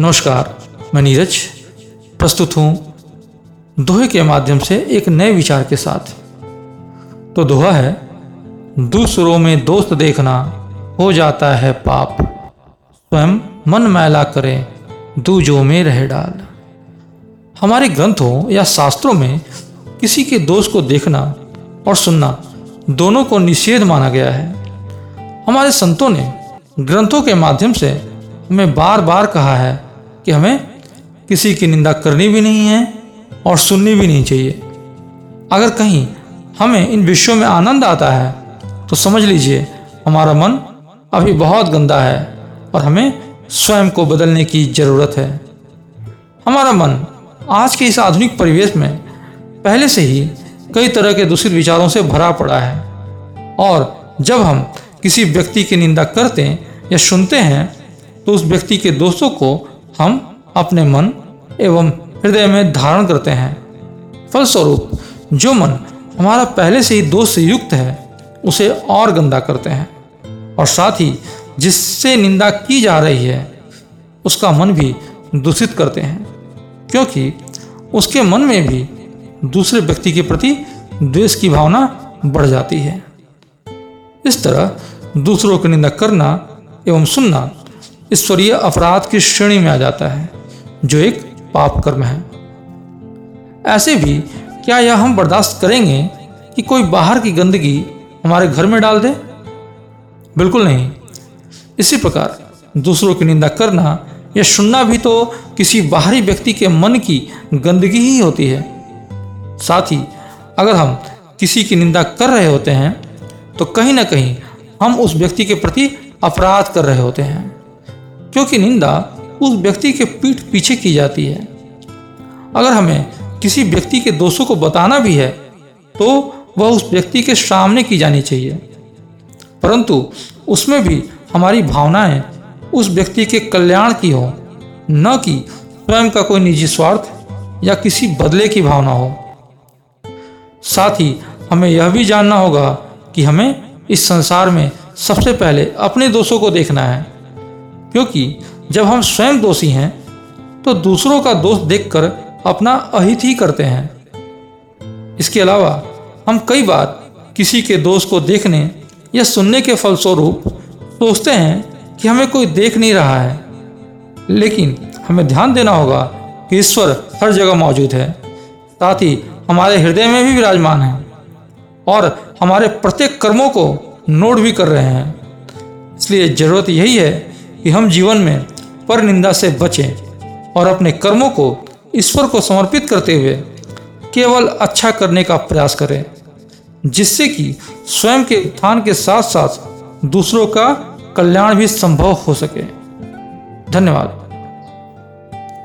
नमस्कार, मैं नीरज, प्रस्तुत हूँ दोहे के माध्यम से एक नए विचार के साथ। तो दोहा है, दूसरों में दोस्त देखना हो जाता है पाप। स्वयं मन मैला करें, दूजों में रह डाल। हमारे ग्रंथों या शास्त्रों में किसी के दोस्त को देखना और सुनना दोनों को निषेध माना गया है। हमारे संतों ने ग्रंथों के माध्यम से हमें बार बार कहा है कि हमें किसी की निंदा करनी भी नहीं है और सुननी भी नहीं चाहिए। अगर कहीं हमें इन विषयों में आनंद आता है तो समझ लीजिए हमारा मन अभी बहुत गंदा है और हमें स्वयं को बदलने की ज़रूरत है। हमारा मन आज के इस आधुनिक परिवेश में पहले से ही कई तरह के दूषित विचारों से भरा पड़ा है और जब हम किसी व्यक्ति की निंदा करते या सुनते हैं तो उस व्यक्ति के दोस्तों को हम अपने मन एवं हृदय में धारण करते हैं। फलस्वरूप, जो मन हमारा पहले से ही दोष से युक्त है, उसे और गंदा करते हैं। और साथ ही जिससे निंदा की जा रही है, उसका मन भी दूषित करते हैं। क्योंकि उसके मन में भी दूसरे व्यक्ति के प्रति द्वेष की भावना बढ़ जाती है। इस तरह दूसरों की निंदा करना एवं सुनना ईश्वरीय अपराध की श्रेणी में आ जाता है, जो एक पाप कर्म है। ऐसे भी क्या यह हम बर्दाश्त करेंगे कि कोई बाहर की गंदगी हमारे घर में डाल दे? बिल्कुल नहीं। इसी प्रकार दूसरों की निंदा करना या सुनना भी तो किसी बाहरी व्यक्ति के मन की गंदगी ही होती है। साथ ही अगर हम किसी की निंदा कर रहे होते हैं तो कहीं ना कहीं हम उस व्यक्ति के प्रति अपराध कर रहे होते हैं। क्योंकि निंदा उस व्यक्ति के पीठ पीछे की जाती है। अगर हमें किसी व्यक्ति के दोषों को बताना भी है तो वह उस व्यक्ति के सामने की जानी चाहिए। परंतु उसमें भी हमारी भावनाएँ उस व्यक्ति के कल्याण की हो, न कि स्वयं का कोई निजी स्वार्थ या किसी बदले की भावना हो। साथ ही हमें यह भी जानना होगा कि हमें इस संसार में सबसे पहले अपने दोषों को देखना है। क्योंकि जब हम स्वयं दोषी हैं तो दूसरों का दोष देखकर अपना अहित ही करते हैं। इसके अलावा हम कई बार किसी के दोष को देखने या सुनने के फलस्वरूप सोचते हैं कि हमें कोई देख नहीं रहा है। लेकिन हमें ध्यान देना होगा कि ईश्वर हर जगह मौजूद है। साथ ही हमारे हृदय में भी विराजमान है और हमारे प्रत्येक कर्मों को नोट भी कर रहे हैं। इसलिए ज़रूरत यही है कि हम जीवन में पर निंदा से बचें और अपने कर्मों को ईश्वर को समर्पित करते हुए केवल अच्छा करने का प्रयास करें, जिससे कि स्वयं के उत्थान के साथ साथ दूसरों का कल्याण भी संभव हो सके। धन्यवाद।